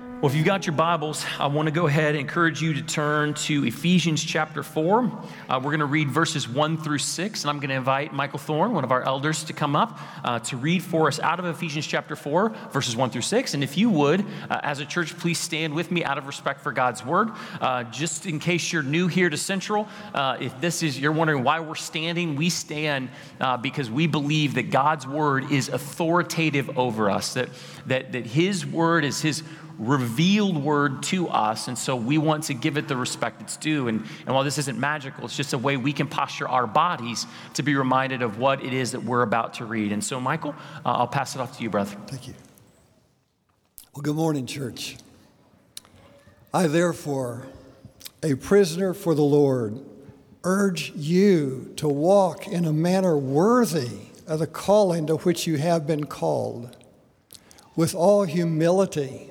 Well, if you've got your Bibles, I want to go ahead and encourage you to turn to Ephesians chapter 4. Uh, we're going to read verses 1 through 6, and I'm going to invite Michael Thorne, one of our elders, to come up uh, to read for us out of Ephesians chapter 4, verses 1 through 6. And if you would, uh, as a church, please stand with me out of respect for God's word. Uh, just in case you're new here to Central, uh, if this is, you're wondering why we're standing, we stand uh, because we believe that God's word is authoritative over us, that, that, that His word is His revealed word to us. And so we want to give it the respect it's due. And, and while this isn't magical, it's just a way we can posture our bodies to be reminded of what it is that we're about to read. And so, Michael, uh, I'll pass it off to you, brother. Thank you. Well, good morning, church. I, therefore, a prisoner for the Lord, urge you to walk in a manner worthy of the calling to which you have been called, with all humility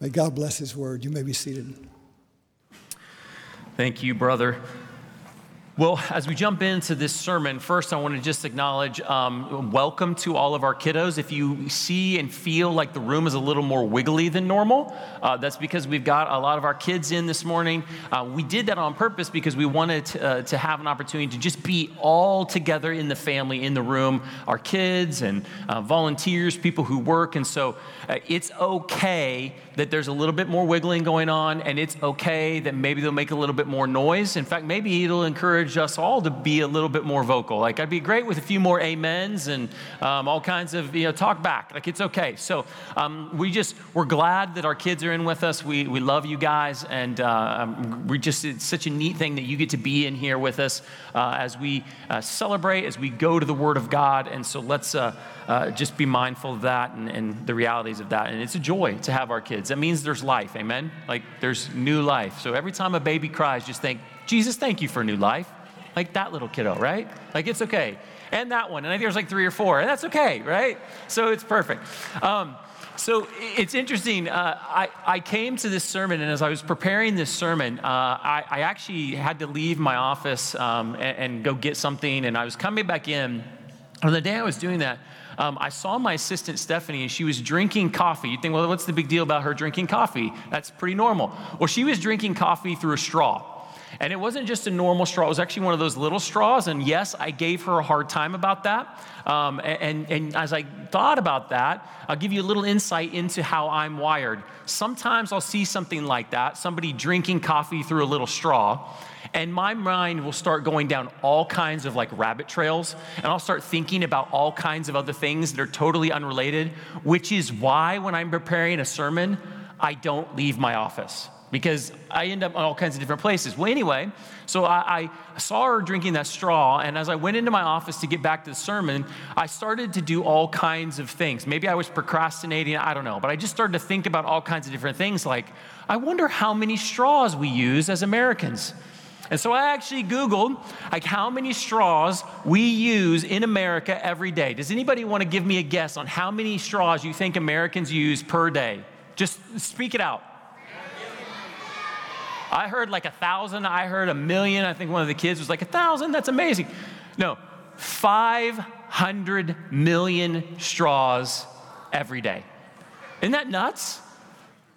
May God bless His word. You may be seated. Thank you, brother. Well, as we jump into this sermon, first I want to just acknowledge um, welcome to all of our kiddos. If you see and feel like the room is a little more wiggly than normal, uh, that's because we've got a lot of our kids in this morning. Uh, we did that on purpose because we wanted to, uh, to, have an opportunity to just be all together in the family, in the room, our kids and uh, volunteers, people who work. And so uh, it's okay that there's a little bit more wiggling going on, and it's okay that maybe they'll make a little bit more noise. In fact, maybe it'll encourage us all to be a little bit more vocal. Like, I'd be great with a few more amens and um, all kinds of, you know, talk back. Like, it's okay. So, um, we just, we're glad that our kids are in with us. We, we love you guys, and uh, um, we just, it's such a neat thing that you get to be in here with us uh, as we uh, celebrate, as we go to the Word of God. And so, let's, uh, uh, just be mindful of that and, and, the realities of that. And it's a joy to have our kids. That means there's life, amen? Like there's new life. So every time a baby cries, just think, Jesus, thank you for new life. Like that little kiddo, right? Like it's okay. And that one. And I think there's like three or four, and that's okay, right? So it's perfect. Um, so it's interesting. Uh, I, I came to this sermon, and as I was preparing this sermon, uh, I, I, actually had to leave my office um, and, and, go get something, and I was coming back in. On the day I was doing that, um, I saw my assistant Stephanie and she was drinking coffee. You think, well, what's the big deal about her drinking coffee? That's pretty normal. Well, she was drinking coffee through a straw. And it wasn't just a normal straw, it was actually one of those little straws. And yes, I gave her a hard time about that. Um, and, and as I thought about that, I'll give you a little insight into how I'm wired. Sometimes I'll see something like that somebody drinking coffee through a little straw and my mind will start going down all kinds of like rabbit trails and i'll start thinking about all kinds of other things that are totally unrelated which is why when i'm preparing a sermon i don't leave my office because I end up in all kinds of different places. Well, anyway, so I, I, saw her drinking that straw, and as I went into my office to get back to the sermon, I started to do all kinds of things. Maybe I was procrastinating, I don't know, but I just started to think about all kinds of different things like, I wonder how many straws we use as Americans. And so I actually Googled like how many straws we use in America every day. Does anybody want to give me a guess on how many straws you think Americans use per day? Just speak it out. I heard like a thousand. I heard a million. I think one of the kids was like a thousand. That's amazing. No, 500 million straws every day. Isn't that nuts?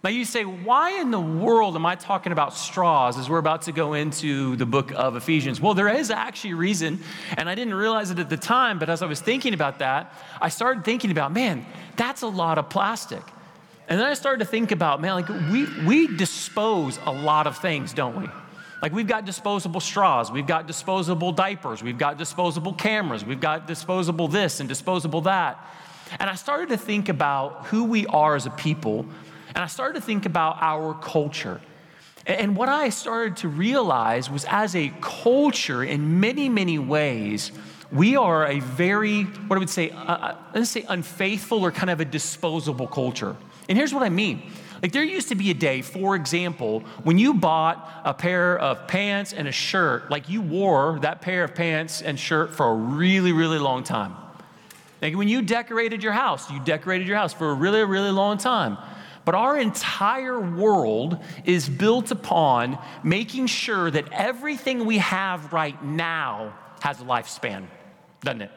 Now, you say, why in the world am I talking about straws as we're about to go into the book of Ephesians? Well, there is actually reason, and I didn't realize it at the time, but as I was thinking about that, I started thinking about, man, that's a lot of plastic. And then I started to think about, man, like we, we dispose a lot of things, don't we? Like we've got disposable straws, we've got disposable diapers, we've got disposable cameras, we've got disposable this and disposable that. And I started to think about who we are as a people and I started to think about our culture. And what I started to realize was as a culture, in many, many ways, we are a very, what I would say, uh, uh let's say unfaithful or kind of a disposable culture. And here's what I mean Like there used to be a day, for example, when you bought a pair of pants and a shirt, like you wore that pair of pants and shirt for a really, really long time. Like when you decorated your house, you decorated your house for a really, really long time. But our entire world is built upon making sure that everything we have right now has a lifespan, doesn't it?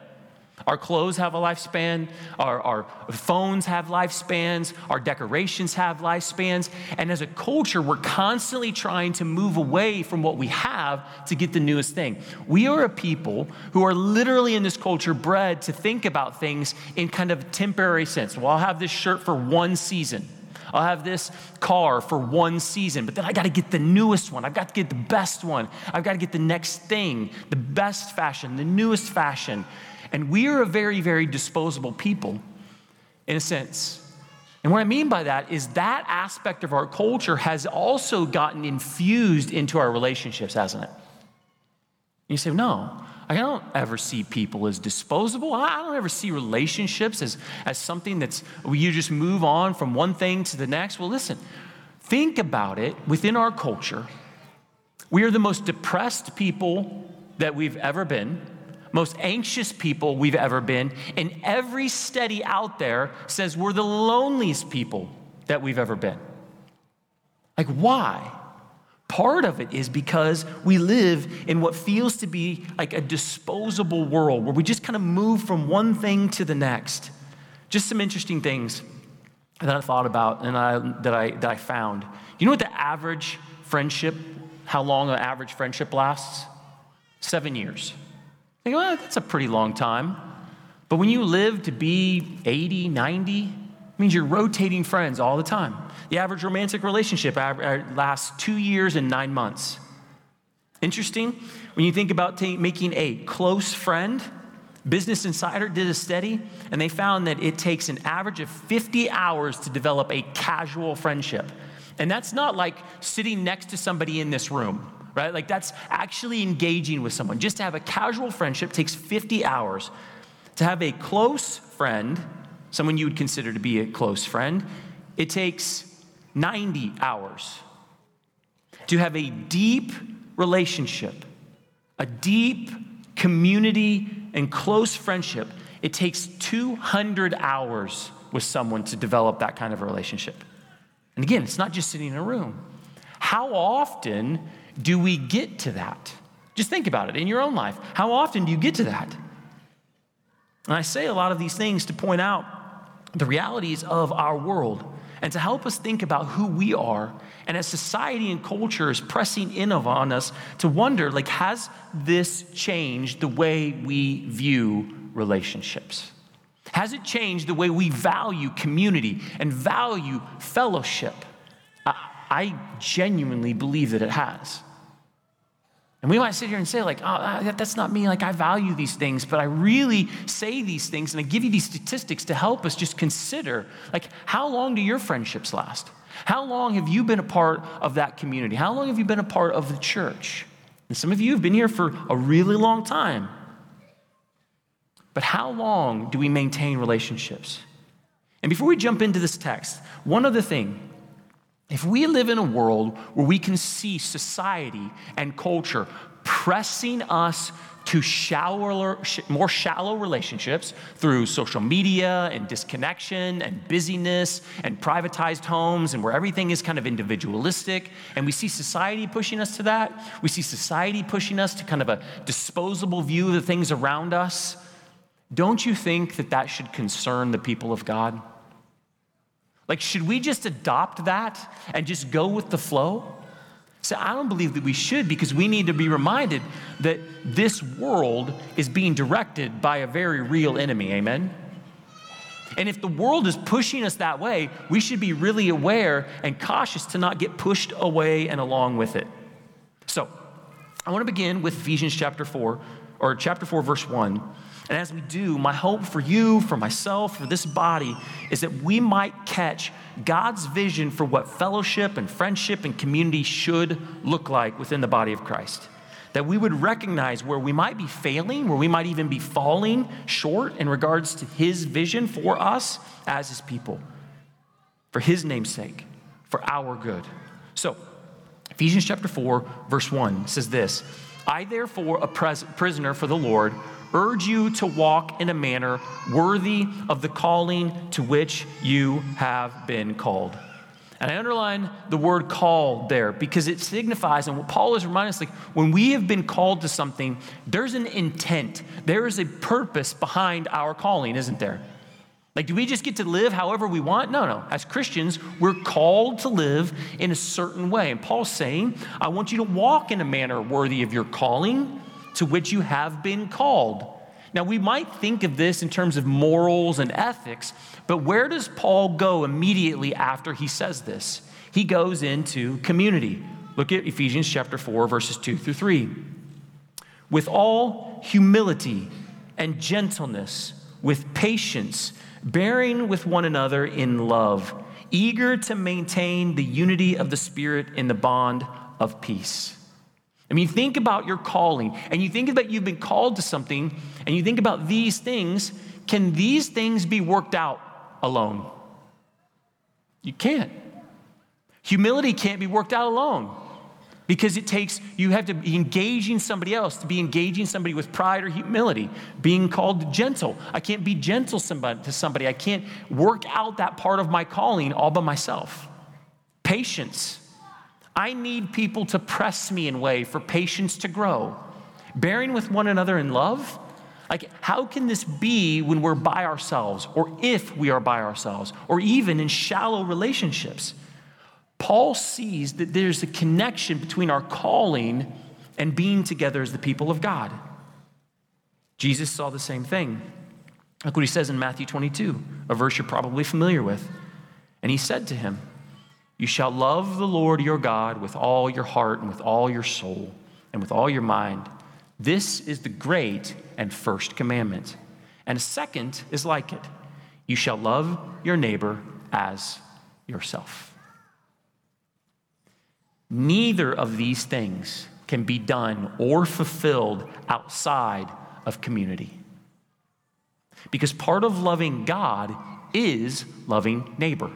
Our clothes have a lifespan, our, our phones have lifespans, our decorations have lifespans. And as a culture, we're constantly trying to move away from what we have to get the newest thing. We are a people who are literally in this culture bred to think about things in kind of temporary sense. Well, I'll have this shirt for one season. I'll have this car for one season, but then I got to get the newest one. I've got to get the best one. I've got to get the next thing, the best fashion, the newest fashion. And we are a very, very disposable people in a sense. And what I mean by that is that aspect of our culture has also gotten infused into our relationships, hasn't it? You say, no, I don't ever see people as disposable. I don't ever see relationships as, as something that's, you just move on from one thing to the next. Well, listen, think about it within our culture. We are the most depressed people that we've ever been most anxious people we've ever been. And every study out there says we're the loneliest people that we've ever been. Like, why? Part of it is because we live in what feels to be like a disposable world where we just kind of move from one thing to the next. Just some interesting things that I thought about and I, that, I, that I found. You know what the average friendship, how long an average friendship lasts? Seven years. Think, well, that's a pretty long time. But when you live to be 80, 90, it means you're rotating friends all the time. The average romantic relationship er, lasts two years and nine months. Interesting, when you think about t- making a close friend, Business Insider did a study and they found that it takes an average of 50 hours to develop a casual friendship. And that's not like sitting next to somebody in this room right? Like that's actually engaging with someone. Just to have a casual friendship takes 50 hours. To have a close friend, someone you would consider to be a close friend, it takes 90 hours. To have a deep relationship, a deep community and close friendship, it takes 200 hours with someone to develop that kind of relationship. And again, it's not just sitting in a room. How often do we get to that? Just think about it in your own life. How often do you get to that? And I say a lot of these things to point out the realities of our world and to help us think about who we are. And as society and culture is pressing in on us to wonder, like, has this changed the way we view relationships? Has it changed the way we value community and value fellowship? I genuinely believe that it has. And we might sit here and say, like, oh, uh, that's not me. Like, I value these things, but I really say these things and I give you these statistics to help us just consider, like, how long do your friendships last? How long have you been a part of that community? How long have you been a part of the church? And some of you have been here for a really long time. But how long do we maintain relationships? And before we jump into this text, one other thing if we live in a world where we can see society and culture pressing us to shallower, more shallow relationships through social media and disconnection and busyness and privatized homes and where everything is kind of individualistic. And we see society pushing us to that. We see society pushing us to kind of a disposable view of the things around us. Don't you think that that should concern the people of God? Like, should we just adopt that and just go with the flow? So I don't believe that we should because we need to be reminded that this world is being directed by a very real enemy. Amen? And if the world is pushing us that way, we should be really aware and cautious to not get pushed away and along with it. So I want to begin with Ephesians chapter 4, or chapter 4, verse 1. And as we do, my hope for you, for myself, for this body is that we might catch God's vision for what fellowship and friendship and community should look like within the body of Christ. That we would recognize where we might be failing, where we might even be falling short in regards to His vision for us as His people, for His name's sake. for our good. So, Ephesians chapter 4, verse 1 says this I, therefore, a pres- prisoner for the Lord, urge you to walk in a manner worthy of the calling to which you have been called. And I underline the word called there because it signifies, and what Paul is reminding us, like when we have been called to something, there's an intent, there is a purpose behind our calling, isn't there? Like, do we just get to live however we want? No, no. As Christians, we're called to live in a certain way. And Paul's saying, I want you to walk in a manner worthy of your calling to which you have been called. Now, we might think of this in terms of morals and ethics, but where does Paul go immediately after he says this? He goes into community. Look at Ephesians chapter 4, verses 2 through 3. With all humility and gentleness, with patience, bearing with one another in love, eager to maintain the unity of the Spirit in the bond of peace. I mean, think about your calling, and you think that you've been called to something, and you think about these things. Can these things be worked out alone? You can't. Humility can't be worked out alone because it takes you have to be engaging somebody else to be engaging somebody with pride or humility being called gentle i can't be gentle somebody, to somebody i can't work out that part of my calling all by myself patience i need people to press me in way for patience to grow bearing with one another in love like how can this be when we're by ourselves or if we are by ourselves or even in shallow relationships Paul sees that there's a connection between our calling and being together as the people of God. Jesus saw the same thing. Look what he says in Matthew 22, a verse you're probably familiar with. And he said to him, You shall love the Lord your God with all your heart and with all your soul and with all your mind. This is the great and first commandment. And a second is like it you shall love your neighbor as yourself. Neither of these things can be done or fulfilled outside of community. Because part of loving God is loving neighbor.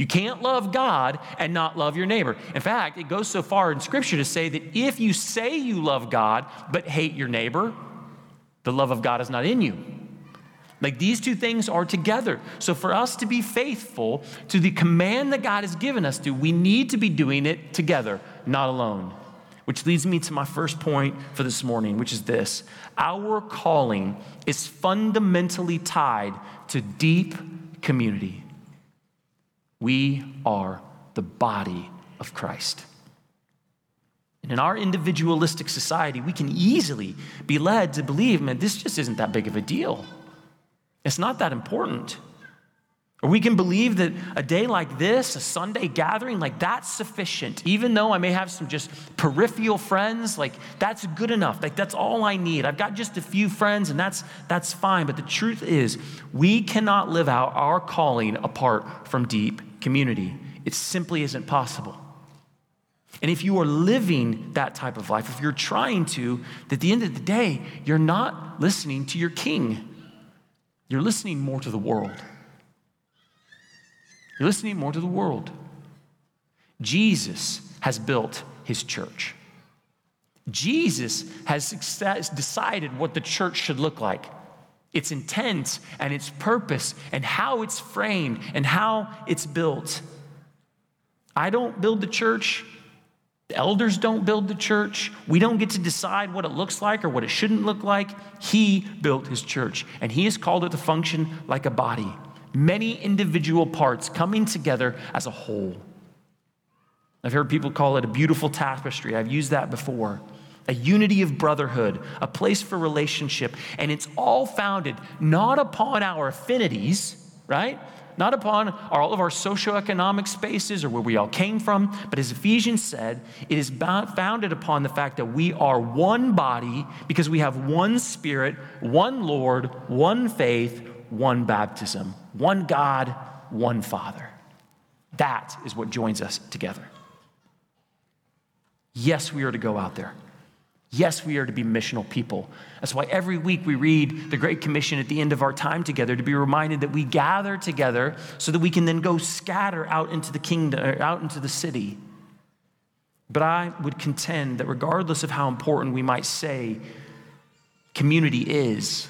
You can't love God and not love your neighbor. In fact, it goes so far in Scripture to say that if you say you love God but hate your neighbor, the love of God is not in you. Like these two things are together. So for us to be faithful to the command that God has given us to, we need to be doing it together, not alone. Which leads me to my first point for this morning, which is this our calling is fundamentally tied to deep community. We are the body of Christ. And in our individualistic society, we can easily be led to believe, man, this just isn't that big of a deal. It's not that important. Or we can believe that a day like this, a Sunday gathering, like that's sufficient. Even though I may have some just peripheral friends, like that's good enough. Like that's all I need. I've got just a few friends and that's that's fine. But the truth is, we cannot live out our calling apart from deep community. It simply isn't possible. And if you are living that type of life, if you're trying to, at the end of the day, you're not listening to your king. You're listening more to the world. You're listening more to the world. Jesus has built his church. Jesus has decided what the church should look like its intent and its purpose and how it's framed and how it's built. I don't build the church. The elders don't build the church. We don't get to decide what it looks like or what it shouldn't look like. He built his church, and he has called it to function like a body, many individual parts coming together as a whole. I've heard people call it a beautiful tapestry. I've used that before. A unity of brotherhood, a place for relationship, and it's all founded not upon our affinities, right? not upon our, all of our socioeconomic spaces or where we all came from, but as Ephesians said, it is founded upon the fact that we are one body because we have one spirit, one Lord, one faith, one baptism, one God, one Father. That is what joins us together. Yes, we are to go out there. Yes, we are to be missional people. That's why every week we read the Great Commission at the end of our time together to be reminded that we gather together so that we can then go scatter out into the kingdom, out into the city. But I would contend that regardless of how important we might say community is,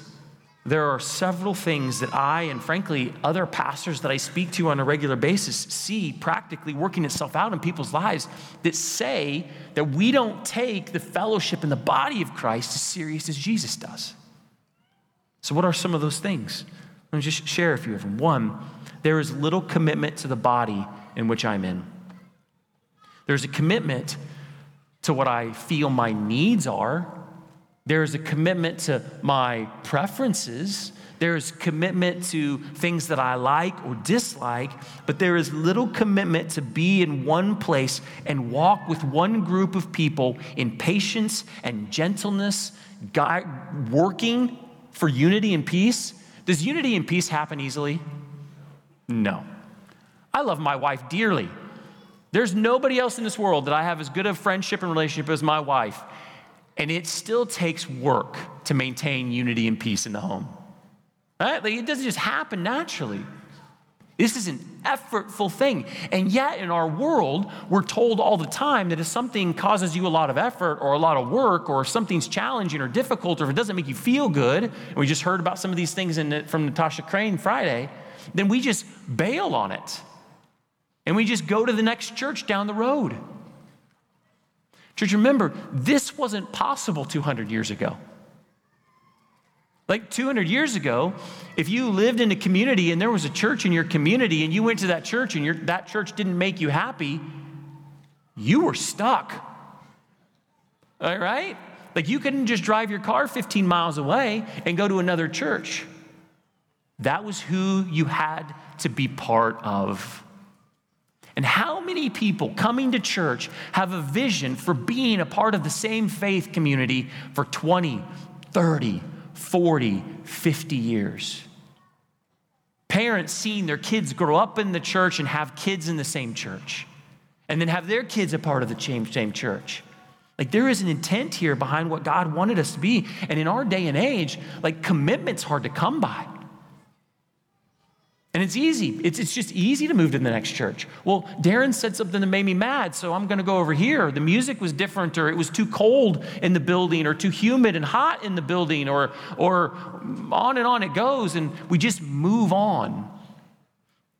there are several things that I and frankly other pastors that I speak to on a regular basis see practically working itself out in people's lives that say that we don't take the fellowship in the body of Christ as serious as Jesus does. So, what are some of those things? Let me just share a few of them. One, there is little commitment to the body in which I'm in. There's a commitment to what I feel my needs are there is a commitment to my preferences. There is commitment to things that I like or dislike, but there is little commitment to be in one place and walk with one group of people in patience and gentleness, working for unity and peace. Does unity and peace happen easily? No. I love my wife dearly. There's nobody else in this world that I have as good a friendship and relationship as my wife. And it still takes work to maintain unity and peace in the home. Right? Like it doesn't just happen naturally. This is an effortful thing. And yet, in our world, we're told all the time that if something causes you a lot of effort or a lot of work, or if something's challenging or difficult, or if it doesn't make you feel good, and we just heard about some of these things the, from Natasha Crain Friday, then we just bail on it. And we just go to the next church down the road. Church, remember, this wasn't possible 200 years ago. Like 200 years ago, if you lived in a community and there was a church in your community and you went to that church and your, that church didn't make you happy, you were stuck. All right? Like you couldn't just drive your car 15 miles away and go to another church. That was who you had to be part of. And how many people coming to church have a vision for being a part of the same faith community for 20, 30, 40, 50 years? Parents seeing their kids grow up in the church and have kids in the same church, and then have their kids a part of the same, church. Like there is an intent here behind what God wanted us to be. And in our day and age, like commitment's hard to come by. And it's easy. It's, it's just easy to move to the next church. Well, Darren said something that made me mad, so I'm going to go over here. The music was different, or it was too cold in the building, or too humid and hot in the building, or, or on and on it goes, and we just move on.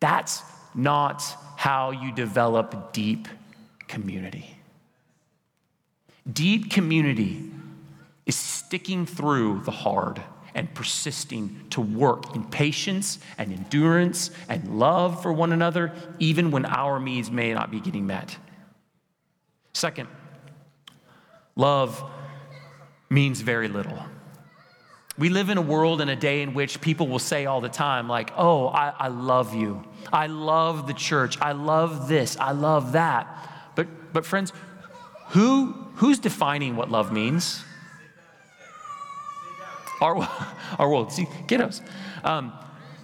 That's not how you develop deep community. Deep community is sticking through the hard and persisting to work in patience and endurance and love for one another, even when our needs may not be getting met. Second, love means very little. We live in a world and a day in which people will say all the time, like, oh, I, I love you. I love the church. I love this. I love that. But, but friends, who, who's defining what love means? Our, our world. See, kiddos. Um,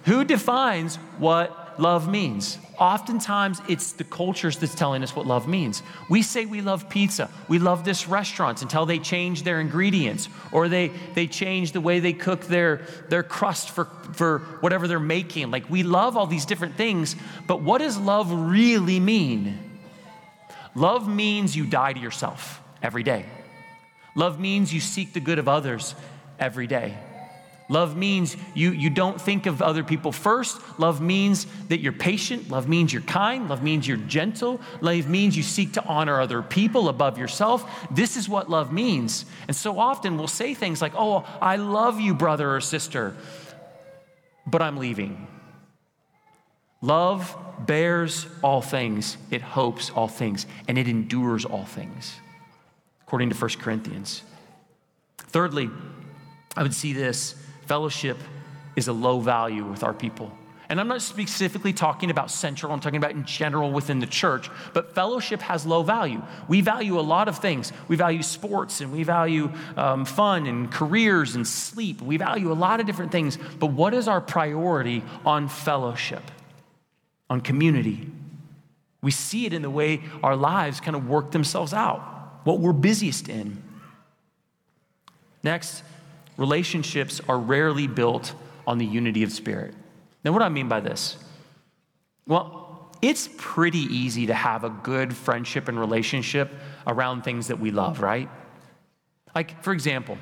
who defines what love means? Oftentimes, it's the cultures that's telling us what love means. We say we love pizza. We love this restaurant until they change their ingredients or they, they change the way they cook their, their crust for, for whatever they're making. Like, we love all these different things, but what does love really mean? Love means you die to yourself every day. Love means you seek the good of others every day. Love means you, you don't think of other people first. Love means that you're patient. Love means you're kind. Love means you're gentle. Love means you seek to honor other people above yourself. This is what love means. And so often we'll say things like, Oh, I love you, brother or sister, but I'm leaving. Love bears all things, it hopes all things, and it endures all things, according to 1 Corinthians. Thirdly, I would see this fellowship is a low value with our people. And I'm not specifically talking about central, I'm talking about in general within the church, but fellowship has low value. We value a lot of things. We value sports and we value um, fun and careers and sleep. We value a lot of different things, but what is our priority on fellowship, on community? We see it in the way our lives kind of work themselves out, what we're busiest in. Next, relationships are rarely built on the unity of spirit. Now, what do I mean by this? Well, it's pretty easy to have a good friendship and relationship around things that we love, right? Like, for example,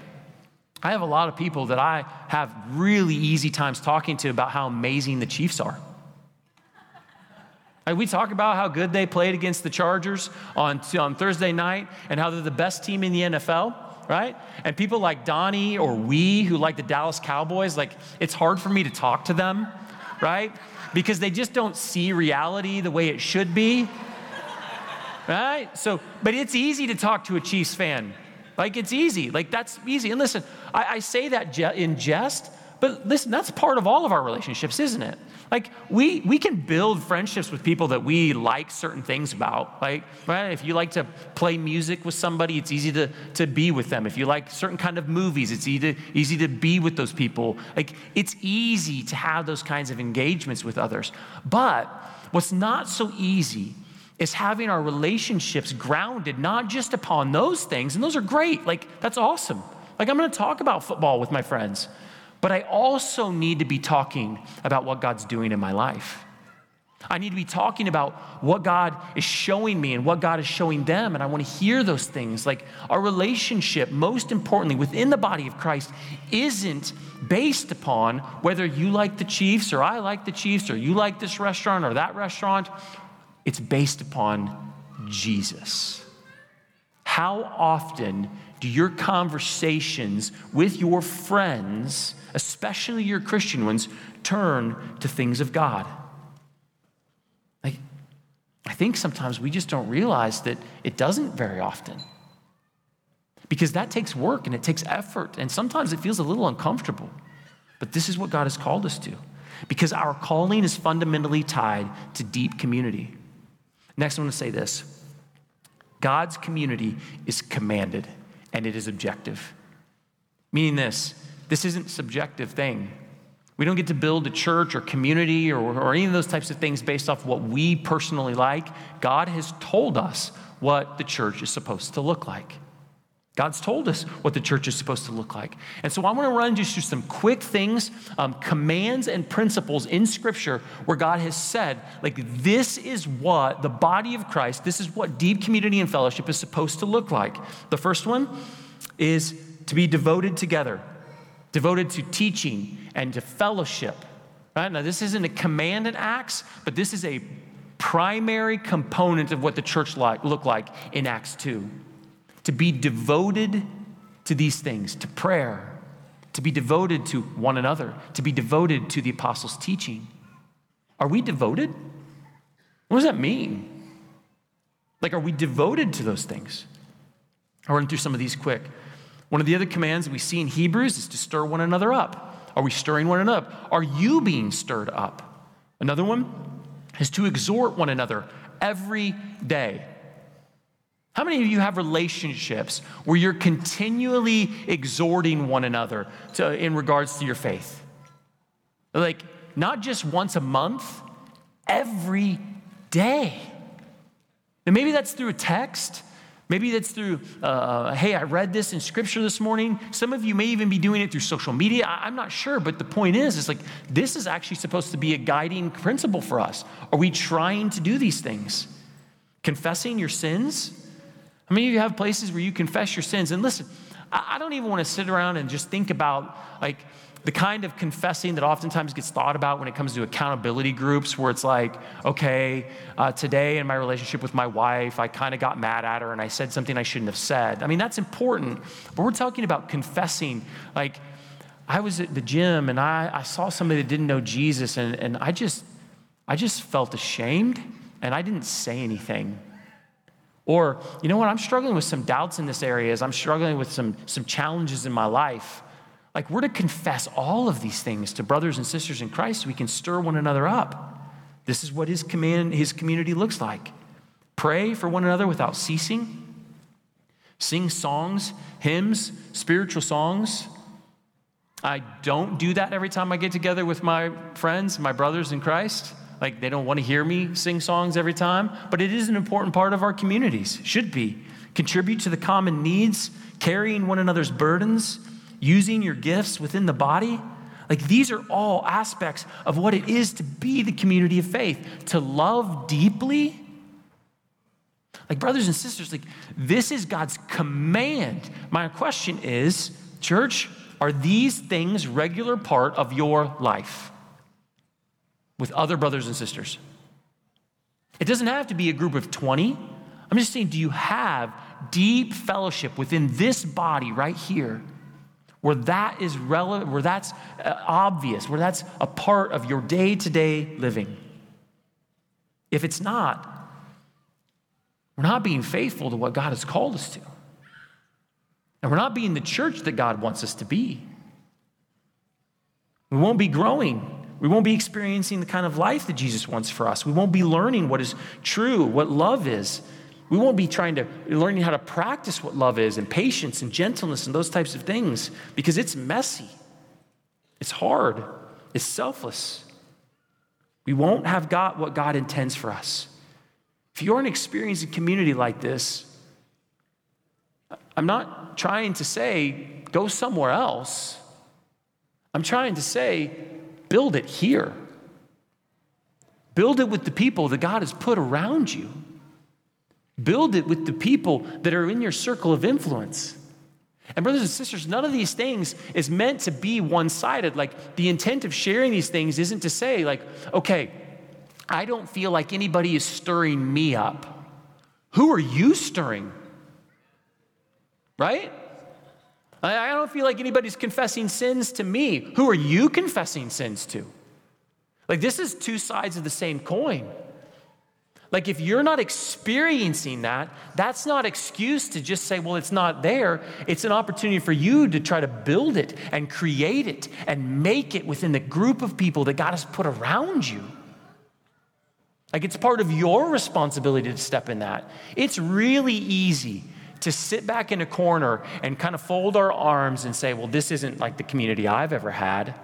I have a lot of people that I have really easy times talking to about how amazing the Chiefs are. Like we talk about how good they played against the Chargers on, on Thursday night and how they're the best team in the NFL, right? And people like Donnie or we who like the Dallas Cowboys, like it's hard for me to talk to them, right? Because they just don't see reality the way it should be, right? So, but it's easy to talk to a Chiefs fan. Like it's easy. Like that's easy. And listen, I, I say that in jest, but listen, that's part of all of our relationships, isn't it? Like we we can build friendships with people that we like certain things about. Like, right? If you like to play music with somebody, it's easy to, to be with them. If you like certain kind of movies, it's easy to, easy to be with those people. Like it's easy to have those kinds of engagements with others. But what's not so easy is having our relationships grounded not just upon those things, and those are great. Like, that's awesome. Like, I'm gonna talk about football with my friends. But I also need to be talking about what God's doing in my life. I need to be talking about what God is showing me and what God is showing them. And I want to hear those things. Like our relationship, most importantly, within the body of Christ, isn't based upon whether you like the Chiefs or I like the Chiefs or you like this restaurant or that restaurant. It's based upon Jesus. How often do your conversations with your friends, especially your Christian ones, turn to things of God? Like, I think sometimes we just don't realize that it doesn't very often. Because that takes work and it takes effort, and sometimes it feels a little uncomfortable. But this is what God has called us to. Because our calling is fundamentally tied to deep community. Next, I want to say this God's community is commanded and it is objective. Meaning this, this isn't subjective thing. We don't get to build a church or community or, or any of those types of things based off what we personally like. God has told us what the church is supposed to look like. God's told us what the church is supposed to look like. And so I want to run just through some quick things, um, commands and principles in Scripture where God has said, like, this is what the body of Christ, this is what deep community and fellowship is supposed to look like. The first one is to be devoted together, devoted to teaching and to fellowship. Right? Now, this isn't a command in Acts, but this is a primary component of what the church like, looked like in Acts 2 to be devoted to these things, to prayer, to be devoted to one another, to be devoted to the apostles' teaching. Are we devoted? What does that mean? Like, are we devoted to those things? I'll run through some of these quick. One of the other commands we see in Hebrews is to stir one another up. Are we stirring one another up? Are you being stirred up? Another one is to exhort one another every day. How many of you have relationships where you're continually exhorting one another to, in regards to your faith? Like, not just once a month, every day. And maybe that's through a text. Maybe that's through, uh, hey, I read this in scripture this morning. Some of you may even be doing it through social media. I, I'm not sure, but the point is, it's like this is actually supposed to be a guiding principle for us. Are we trying to do these things? Confessing your sins, how many of you have places where you confess your sins? And listen, I don't even want to sit around and just think about like the kind of confessing that oftentimes gets thought about when it comes to accountability groups, where it's like, okay, uh, today in my relationship with my wife, I kind of got mad at her and I said something I shouldn't have said. I mean, that's important, but we're talking about confessing. Like, I was at the gym and I, I saw somebody that didn't know Jesus, and, and I just, I just felt ashamed and I didn't say anything. Or, you know what, I'm struggling with some doubts in this area as I'm struggling with some, some challenges in my life. Like, we're to confess all of these things to brothers and sisters in Christ so we can stir one another up. This is what his, command, his community looks like. Pray for one another without ceasing. Sing songs, hymns, spiritual songs. I don't do that every time I get together with my friends, my brothers in Christ. Like they don't want to hear me sing songs every time, but it is an important part of our communities, should be. Contribute to the common needs, carrying one another's burdens, using your gifts within the body. Like these are all aspects of what it is to be the community of faith, to love deeply. Like brothers and sisters, like this is God's command. My question is, church, are these things regular part of your life with other brothers and sisters? It doesn't have to be a group of 20. I'm just saying, do you have deep fellowship within this body right here where that is relevant, where that's uh, obvious, where that's a part of your day to day living? If it's not, we're not being faithful to what God has called us to. And we're not being the church that God wants us to be. We won't be growing. We won't be experiencing the kind of life that Jesus wants for us. We won't be learning what is true, what love is. We won't be trying to learning how to practice what love is and patience and gentleness and those types of things because it's messy. It's hard. It's selfless. We won't have got what God intends for us. If you aren't experiencing community like this, I'm not trying to say go somewhere else. I'm trying to say build it here. Build it with the people that God has put around you. Build it with the people that are in your circle of influence. And, brothers and sisters, none of these things is meant to be one sided. Like, the intent of sharing these things isn't to say, like, okay, I don't feel like anybody is stirring me up. Who are you stirring? Right? I don't feel like anybody's confessing sins to me. Who are you confessing sins to? Like, this is two sides of the same coin. Like, if you're not experiencing that, that's not excuse to just say, well, it's not there. It's an opportunity for you to try to build it and create it and make it within the group of people that God has put around you. Like it's part of your responsibility to step in that. It's really easy to sit back in a corner and kind of fold our arms and say, well, this isn't like the community I've ever had.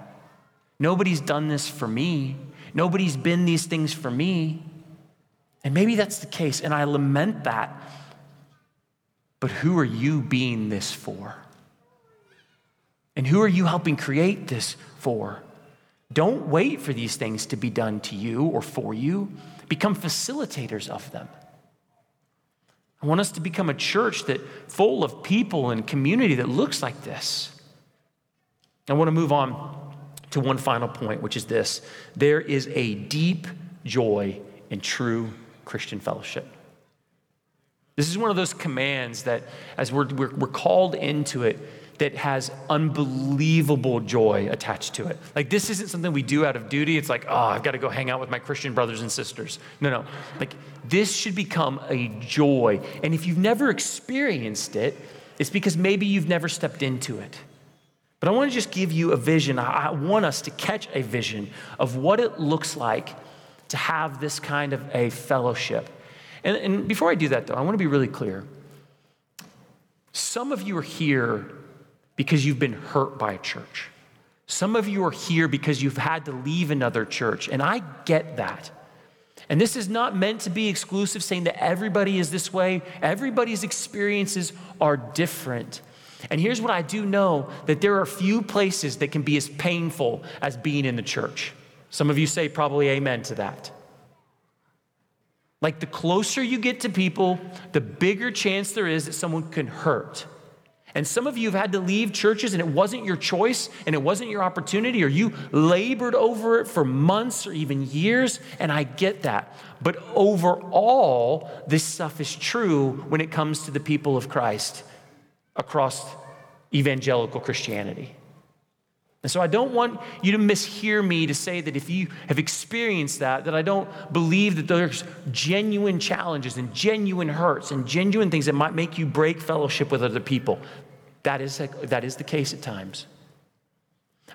Nobody's done this for me. Nobody's been these things for me. And maybe that's the case, and I lament that. But who are you being this for? And who are you helping create this for? Don't wait for these things to be done to you or for you. Become facilitators of them. I want us to become a church that full of people and community that looks like this. I want to move on to one final point, which is this there is a deep joy in true Christian fellowship. This is one of those commands that, as we're, we're, we're called into it, that has unbelievable joy attached to it. Like, this isn't something we do out of duty. It's like, oh, I've got to go hang out with my Christian brothers and sisters. No, no. Like, this should become a joy. And if you've never experienced it, it's because maybe you've never stepped into it. But I want to just give you a vision. I want us to catch a vision of what it looks like to have this kind of a fellowship. And, and before I do that, though, I want to be really clear. Some of you are here because you've been hurt by a church. Some of you are here because you've had to leave another church, and I get that. And this is not meant to be exclusive, saying that everybody is this way. Everybody's experiences are different. And here's what I do know that there are few places that can be as painful as being in the church. Some of you say probably amen to that. Like the closer you get to people, the bigger chance there is that someone can hurt. And some of you have had to leave churches and it wasn't your choice and it wasn't your opportunity, or you labored over it for months or even years, and I get that. But overall, this stuff is true when it comes to the people of Christ across evangelical Christianity. And so I don't want you to mishear me to say that if you have experienced that, that I don't believe that there's genuine challenges and genuine hurts and genuine things that might make you break fellowship with other people. That is, a, that is the case at times.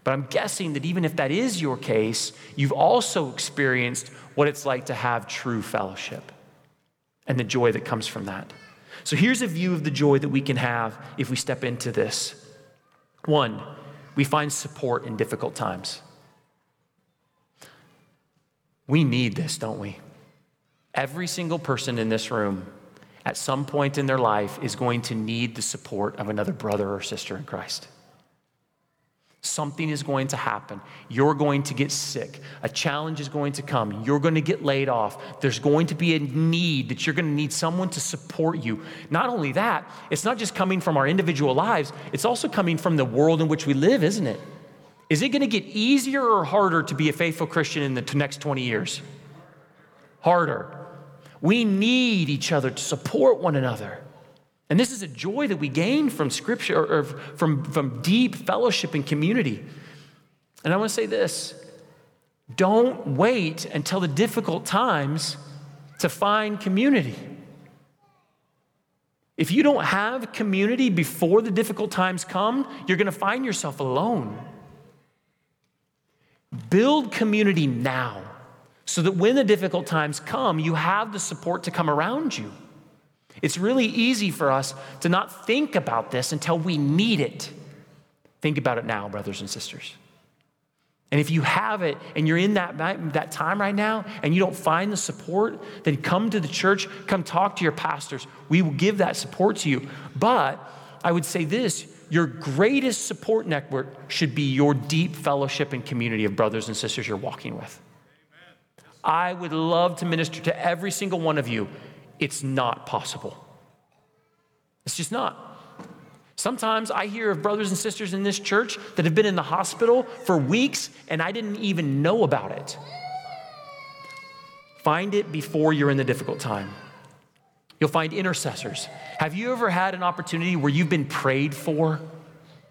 But I'm guessing that even if that is your case, you've also experienced what it's like to have true fellowship and the joy that comes from that. So here's a view of the joy that we can have if we step into this. One, we find support in difficult times. We need this, don't we? Every single person in this room at some point in their life is going to need the support of another brother or sister in Christ. Something is going to happen. You're going to get sick. A challenge is going to come. You're going to get laid off. There's going to be a need that you're going to need someone to support you. Not only that, it's not just coming from our individual lives, it's also coming from the world in which we live, isn't it? Is it going to get easier or harder to be a faithful Christian in the next 20 years? Harder. We need each other to support one another. And this is a joy that we gain from scripture or from, from deep fellowship and community. And I want to say this don't wait until the difficult times to find community. If you don't have community before the difficult times come, you're going to find yourself alone. Build community now so that when the difficult times come, you have the support to come around you. It's really easy for us to not think about this until we need it. Think about it now, brothers and sisters. And if you have it and you're in that, that time right now and you don't find the support, then come to the church, come talk to your pastors. We will give that support to you. But I would say this your greatest support network should be your deep fellowship and community of brothers and sisters you're walking with. I would love to minister to every single one of you it's not possible. It's just not. Sometimes I hear of brothers and sisters in this church that have been in the hospital for weeks and I didn't even know about it. Find it before you're in the difficult time. You'll find intercessors. Have you ever had an opportunity where you've been prayed for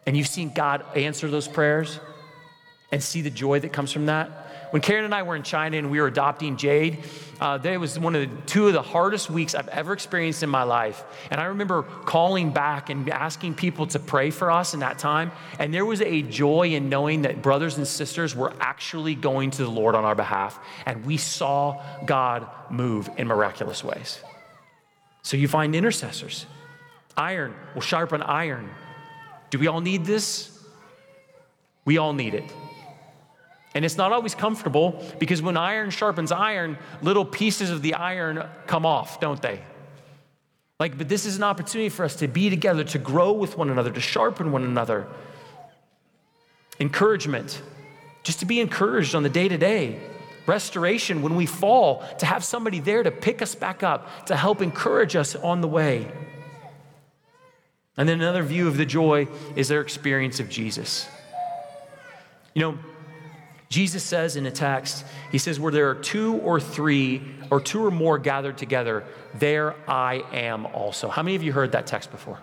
and you've seen God answer those prayers and see the joy that comes from that? When Karen and I were in China and we were adopting Jade, uh, was one of the two of the hardest weeks I've ever experienced in my life. And I remember calling back and asking people to pray for us in that time. And there was a joy in knowing that brothers and sisters were actually going to the Lord on our behalf. And we saw God move in miraculous ways. So you find intercessors. Iron will sharpen iron. Do we all need this? We all need it. And it's not always comfortable because when iron sharpens iron, little pieces of the iron come off, don't they? Like, but this is an opportunity for us to be together, to grow with one another, to sharpen one another. Encouragement, just to be encouraged on the day to day. Restoration, when we fall, to have somebody there to pick us back up, to help encourage us on the way. And then another view of the joy is their experience of Jesus. You know, Jesus says in a text, He says, where there are two or three or two or more gathered together, there I am also. How many of you heard that text before?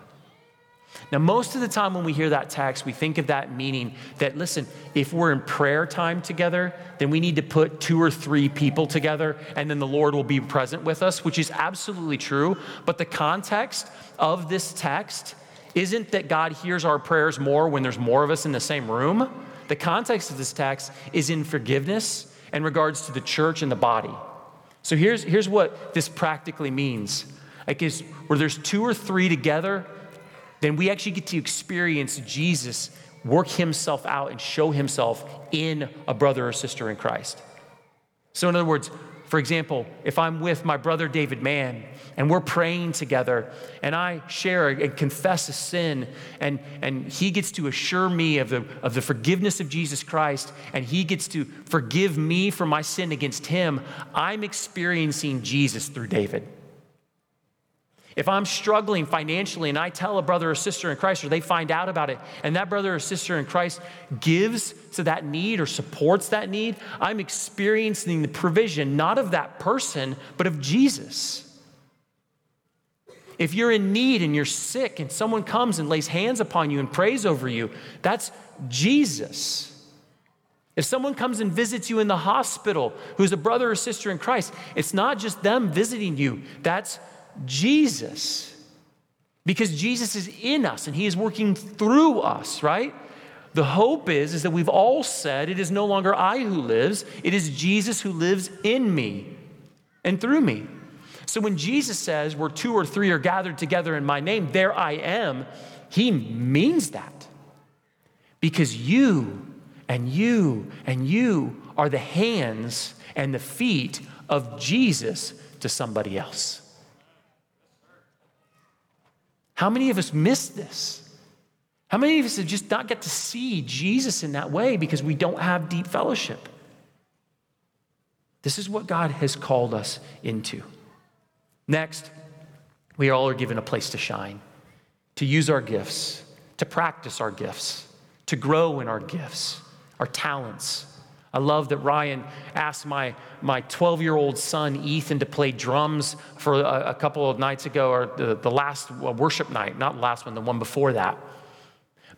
Now, most of the time when we hear that text, we think of that meaning that, listen, if we're in prayer time together, then we need to put two or three people together, and then the Lord will be present with us, which is absolutely true. But the context of this text isn't that God hears our prayers more when there's more of us in the same room. The context of this text is in forgiveness in regards to the church and the body. So here's, here's what this practically means. Like is where there's two or three together, then we actually get to experience Jesus work himself out and show himself in a brother or sister in Christ. So, in other words, for example, if I'm with my brother David Mann and we're praying together and I share and confess a sin and, and he gets to assure me of the, of the forgiveness of Jesus Christ and he gets to forgive me for my sin against him, I'm experiencing Jesus through David. If I'm struggling financially and I tell a brother or sister in Christ, or they find out about it, and that brother or sister in Christ gives to that need or supports that need, I'm experiencing the provision not of that person, but of Jesus. If you're in need and you're sick and someone comes and lays hands upon you and prays over you, that's Jesus. If someone comes and visits you in the hospital who's a brother or sister in Christ, it's not just them visiting you, that's Jesus. Because Jesus is in us and he is working through us, right? The hope is, is that we've all said it is no longer I who lives, it is Jesus who lives in me and through me. So when Jesus says, where two or three are gathered together in my name, there I am, he means that. Because you and you and you are the hands and the feet of Jesus to somebody else. How many of us miss this? How many of us have just not get to see Jesus in that way because we don't have deep fellowship? This is what God has called us into. Next, we all are given a place to shine, to use our gifts, to practice our gifts, to grow in our gifts, our talents. I love that Ryan asked my, my 12 year old son, Ethan, to play drums for a, a couple of nights ago, or the, the last uh, worship night, not the last one, the one before that.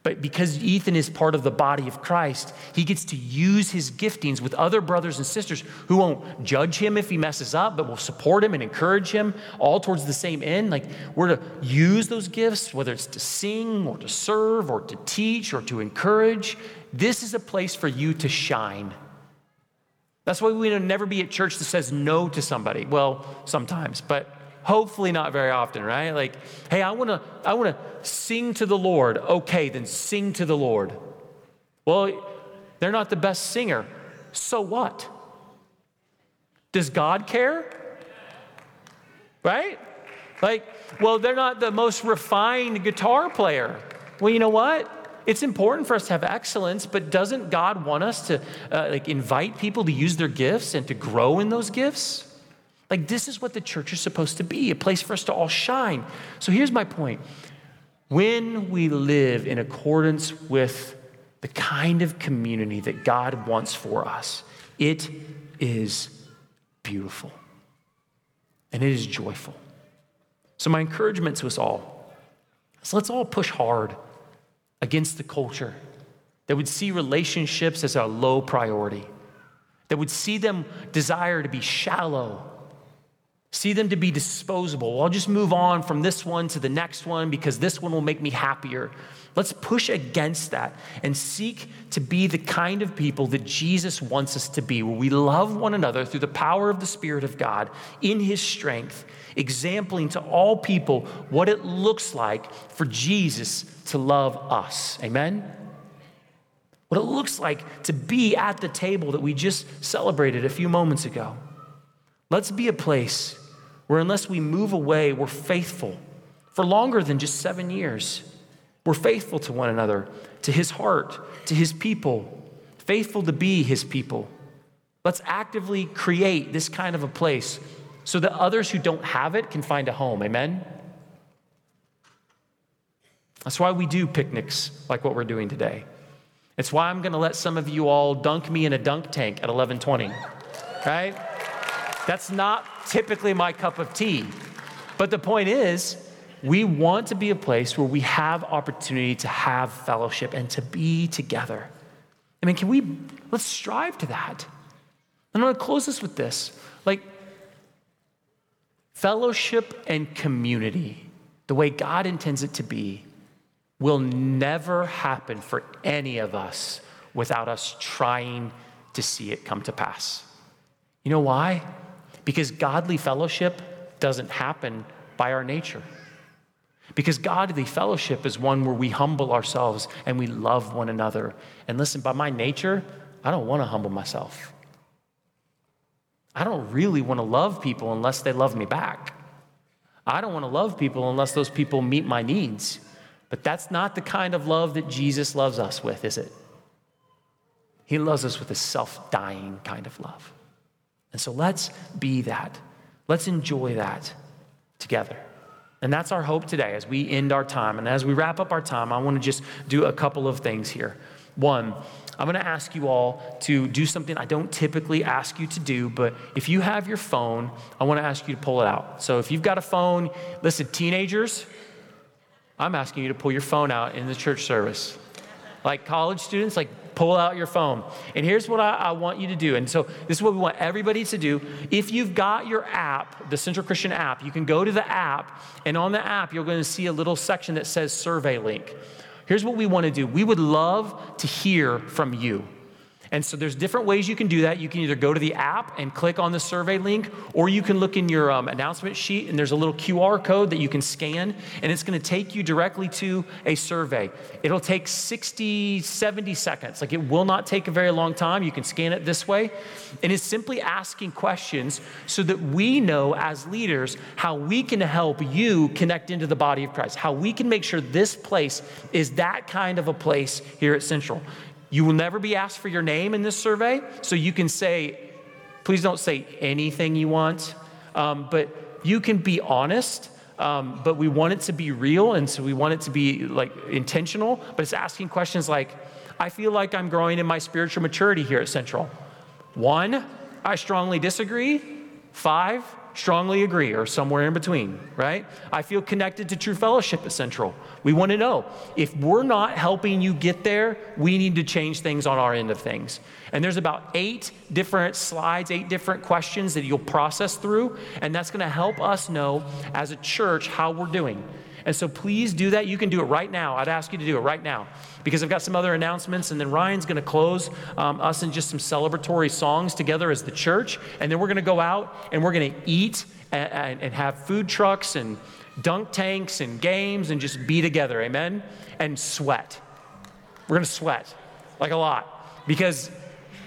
But because Ethan is part of the body of Christ, he gets to use his giftings with other brothers and sisters who won't judge him if he messes up, but will support him and encourage him, all towards the same end. Like we're to use those gifts, whether it's to sing or to serve or to teach or to encourage. This is a place for you to shine. That's why we never be at church that says no to somebody. Well, sometimes, but Hopefully not very often, right? Like, hey, I want to I want to sing to the Lord. Okay, then sing to the Lord. Well, they're not the best singer. So what? Does God care? Right? Like, well, they're not the most refined guitar player. Well, you know what? It's important for us to have excellence, but doesn't God want us to uh, like invite people to use their gifts and to grow in those gifts? Like, this is what the church is supposed to be a place for us to all shine. So, here's my point when we live in accordance with the kind of community that God wants for us, it is beautiful and it is joyful. So, my encouragement to us all is let's all push hard against the culture that would see relationships as a low priority, that would see them desire to be shallow See them to be disposable. I'll just move on from this one to the next one because this one will make me happier. Let's push against that and seek to be the kind of people that Jesus wants us to be, where we love one another through the power of the Spirit of God in His strength, exempling to all people what it looks like for Jesus to love us. Amen? What it looks like to be at the table that we just celebrated a few moments ago. Let's be a place where unless we move away, we're faithful for longer than just seven years. We're faithful to one another, to his heart, to his people, faithful to be his people. Let's actively create this kind of a place so that others who don't have it can find a home. Amen? That's why we do picnics like what we're doing today. It's why I'm going to let some of you all dunk me in a dunk tank at 1120. Right? That's not typically my cup of tea. But the point is, we want to be a place where we have opportunity to have fellowship and to be together. I mean, can we, let's strive to that. And I'm to close this with this. Like, fellowship and community, the way God intends it to be, will never happen for any of us without us trying to see it come to pass. You know why? Because godly fellowship doesn't happen by our nature. Because godly fellowship is one where we humble ourselves and we love one another. And listen, by my nature, I don't want to humble myself. I don't really want to love people unless they love me back. I don't want to love people unless those people meet my needs. But that's not the kind of love that Jesus loves us with, is it? He loves us with a self dying kind of love. And so let's be that. Let's enjoy that together. And that's our hope today as we end our time. And as we wrap up our time, I want to just do a couple of things here. One, I'm going to ask you all to do something I don't typically ask you to do, but if you have your phone, I want to ask you to pull it out. So if you've got a phone, listen, teenagers, I'm asking you to pull your phone out in the church service. Like college students, like pull out your phone. And here's what I, I, want you to do. And so this is what we want everybody to do. If you've got your app, the Central Christian app, you can go to the app, and on the app, you're going to see a little section that says survey link. Here's what we want to do we would love to hear from you. And so there's different ways you can do that. You can either go to the app and click on the survey link, or you can look in your um, announcement sheet and there's a little QR code that you can scan, and it's going to take you directly to a survey. It'll take 60, 70 seconds. Like it will not take a very long time. You can scan it this way. And it's simply asking questions so that we know as leaders how we can help you connect into the body of Christ, how we can make sure this place is that kind of a place here at Central. You will never be asked for your name in this survey, so you can say, please don't say anything you want, um, but you can be honest. Um, but we want it to be real, and so we want it to be like intentional. But it's asking questions like, I feel like I'm growing in my spiritual maturity here at Central. One, I strongly disagree. Five, strongly agree, or somewhere in between, right? I feel connected to true fellowship at Central. We want to know if we're not helping you get there, we need to change things on our end of things. And there's about eight different slides, eight different questions that you'll process through, and that's going to help us know as a church how we're doing. And so please do that. You can do it right now. I'd ask you to do it right now because I've got some other announcements, and then Ryan's going to close um, us in just some celebratory songs together as the church. And then we're going to go out and we're going to eat and, and, and have food trucks and dunk tanks and games and just be together. Amen? And sweat. We're going to sweat like a lot because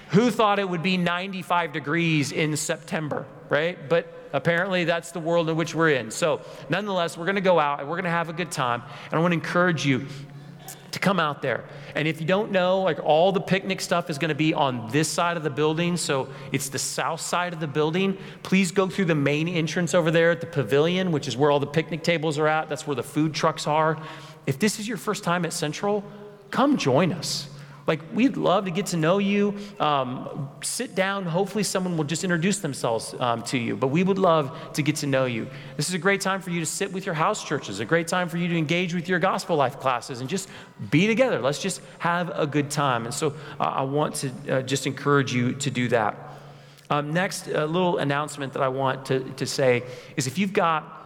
who thought it would be 95 degrees in September, right? But apparently that's the world in which we're in. So, nonetheless, we're going to go out and we're going to have a good time. And I want to encourage you to come out there. And if you don't know, like all the picnic stuff is going to be on this side of the building. So it's the south side of the building. Please go through the main entrance over there at the pavilion, which is where all the picnic tables are at. That's where the food trucks are. If this is your first time at Central, come join us. Like, we'd love to get to know you. Um, sit down. Hopefully, someone will just introduce themselves um, to you. But we would love to get to know you. This is a great time for you to sit with your house churches, a great time for you to engage with your gospel life classes and just be together. Let's just have a good time. And so, uh, I want to uh, just encourage you to do that. Um, next, a little announcement that I want to, to say is if you've got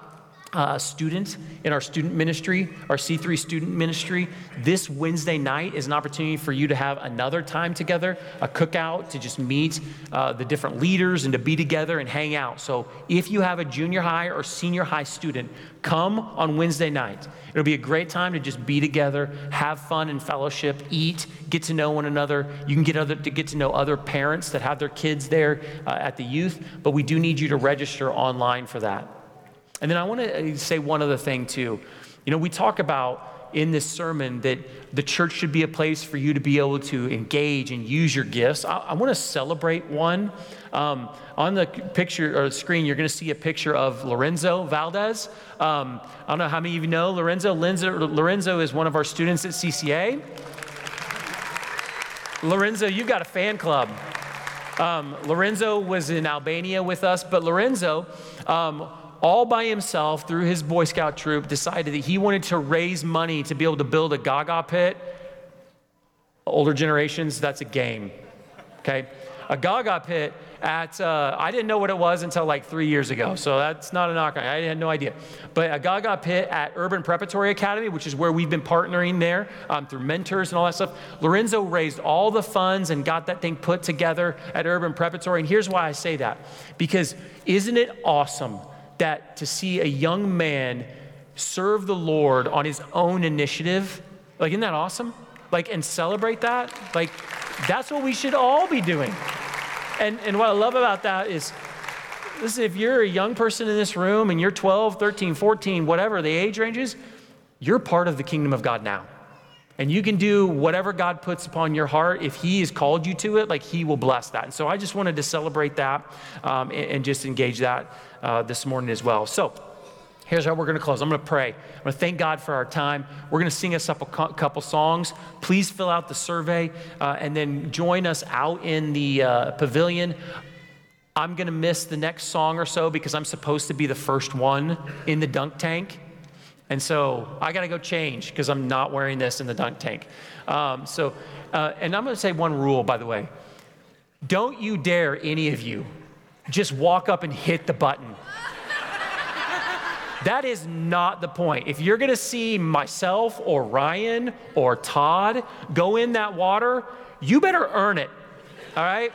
uh, student in our student ministry, our C3 student ministry. This Wednesday night is an opportunity for you to have another time together, a cookout to just meet uh, the different leaders and to be together and hang out. So if you have a junior high or senior high student, come on Wednesday night. It'll be a great time to just be together, have fun and fellowship, eat, get to know one another. You can get other, to get to know other parents that have their kids there uh, at the youth, but we do need you to register online for that. And then I want to uh, say one other thing, too. You know, we talk about in this sermon that the church should be a place for you to be able to engage and use your gifts. I, I want to celebrate one. Um, on the picture or screen, you're going to see a picture of Lorenzo Valdez. Um, I don't know how many of you know Lorenzo. Lorenzo. Lorenzo is one of our students at CCA. Lorenzo, you've got a fan club. Um, Lorenzo was in Albania with us, but Lorenzo, um, all by himself through his Boy Scout troop, decided that he wanted to raise money to be able to build a Gaga pit. Older generations, that's a game. Okay? A Gaga pit at, uh, I didn't know what it was until like three years ago, so that's not a knock on I had no idea. But a Gaga pit at Urban Preparatory Academy, which is where we've been partnering there um, through mentors and all that stuff. Lorenzo raised all the funds and got that thing put together at Urban Preparatory. And here's why I say that because isn't it awesome that to see a young man serve the Lord on his own initiative, like, isn't that awesome? Like, and celebrate that? Like, that's what we should all be doing. And, and what I love about that is, listen, if you're a young person in this room and you're 12, 13, 14, whatever the age range is, you're part of the kingdom of God now. And you can do whatever God puts upon your heart. If He has called you to it, like He will bless that. And so I just wanted to celebrate that um, and, and, just engage that uh, this morning as well. So here's how we're going to close. I'm going to pray. I'm going to thank God for our time. We're going to sing us up a couple songs. Please fill out the survey uh, and then join us out in the uh, pavilion. I'm going to miss the next song or so because I'm supposed to be the first one in the dunk tank. And so I got to go change because I'm not wearing this in the dunk tank. Um, so, uh, and I'm going to say one rule, by the way. Don't you dare, any of you, just walk up and hit the button. that is not the point. If you're to see myself or Ryan or Todd go in that water, you better earn it. All right?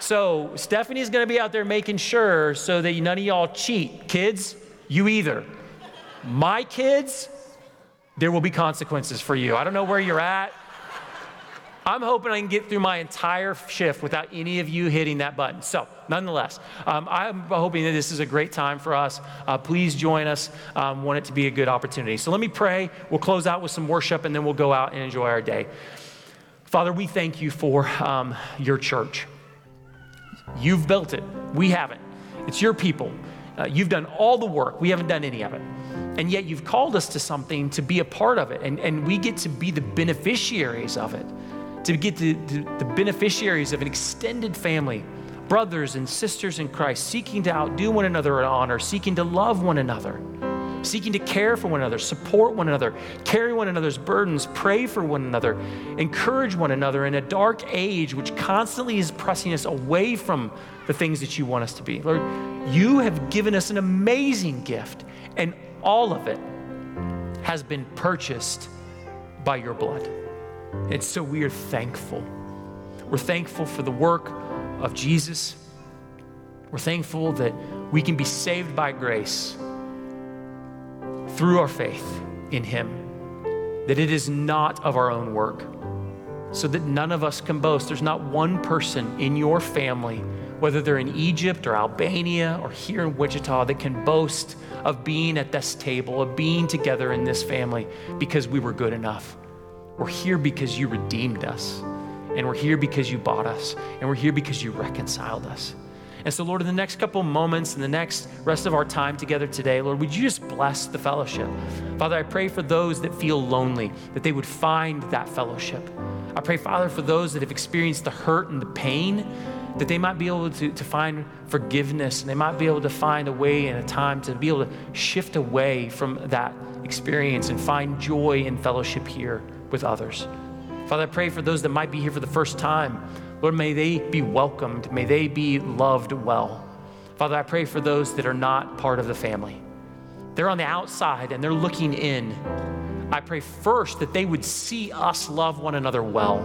So Stephanie's gonna be out there making sure so that none of y'all cheat. Kids, you either. My kids, there will be consequences for you. I don't know where you're at. I'm hoping I can get through my entire shift without any of you hitting that button. So, nonetheless, um, I'm hoping that this is a great time for us. Uh, please join us. Um, want it to be a good opportunity. So, let me pray. We'll close out with some worship and then we'll go out and enjoy our day. Father, we thank you for um, your church. You've built it, we haven't. It's your people. Uh, you've done all the work, we haven't done any of it. And yet, you've called us to something to be a part of it, and, and we get to be the beneficiaries of it to get the, the, the beneficiaries of an extended family, brothers and sisters in Christ, seeking to outdo one another in honor, seeking to love one another, seeking to care for one another, support one another, carry one another's burdens, pray for one another, encourage one another in a dark age which constantly is pressing us away from the things that you want us to be. Lord, you have given us an amazing gift, and all of it has been purchased by your blood. And so we are thankful. We're thankful for the work of Jesus. We're thankful that we can be saved by grace through our faith in Him, that it is not of our own work, so that none of us can boast. There's not one person in your family, whether they're in Egypt or Albania or here in Wichita, that can boast of being at this table, of being together in this family because we were good enough. We're here because you redeemed us. And we're here because you bought us. And we're here because you reconciled us. And so, Lord, in the next couple moments and the next rest of our time together today, Lord, would you just bless the fellowship? Father, I pray for those that feel lonely, that they would find that fellowship. I pray, Father, for those that have experienced the hurt and the pain, that they might be able to, to find forgiveness and they might be able to find a way and a time to be able to shift away from that experience and find joy and fellowship here with others. Father, I pray for those that might be here for the first time. Lord, may they be welcomed. May they be loved well. Father, I pray for those that are not part of the family. They're on the outside and they're looking in. I pray first that they would see us love one another well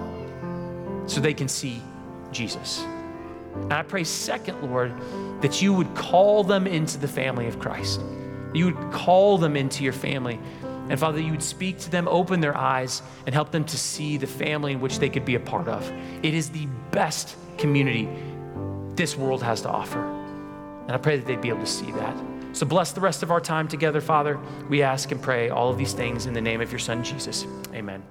so they can see Jesus. And I pray, second, Lord, that you would call them into the family of Christ. You would call them into your family and Father, you would speak to them, open their eyes, and help them to see the family in which they could be a part of. It is the best community this world has to offer. And I pray that they'd be able to see that. So bless the rest of our time together, Father. We ask and pray all of these things in the name of your Son, Jesus. Amen.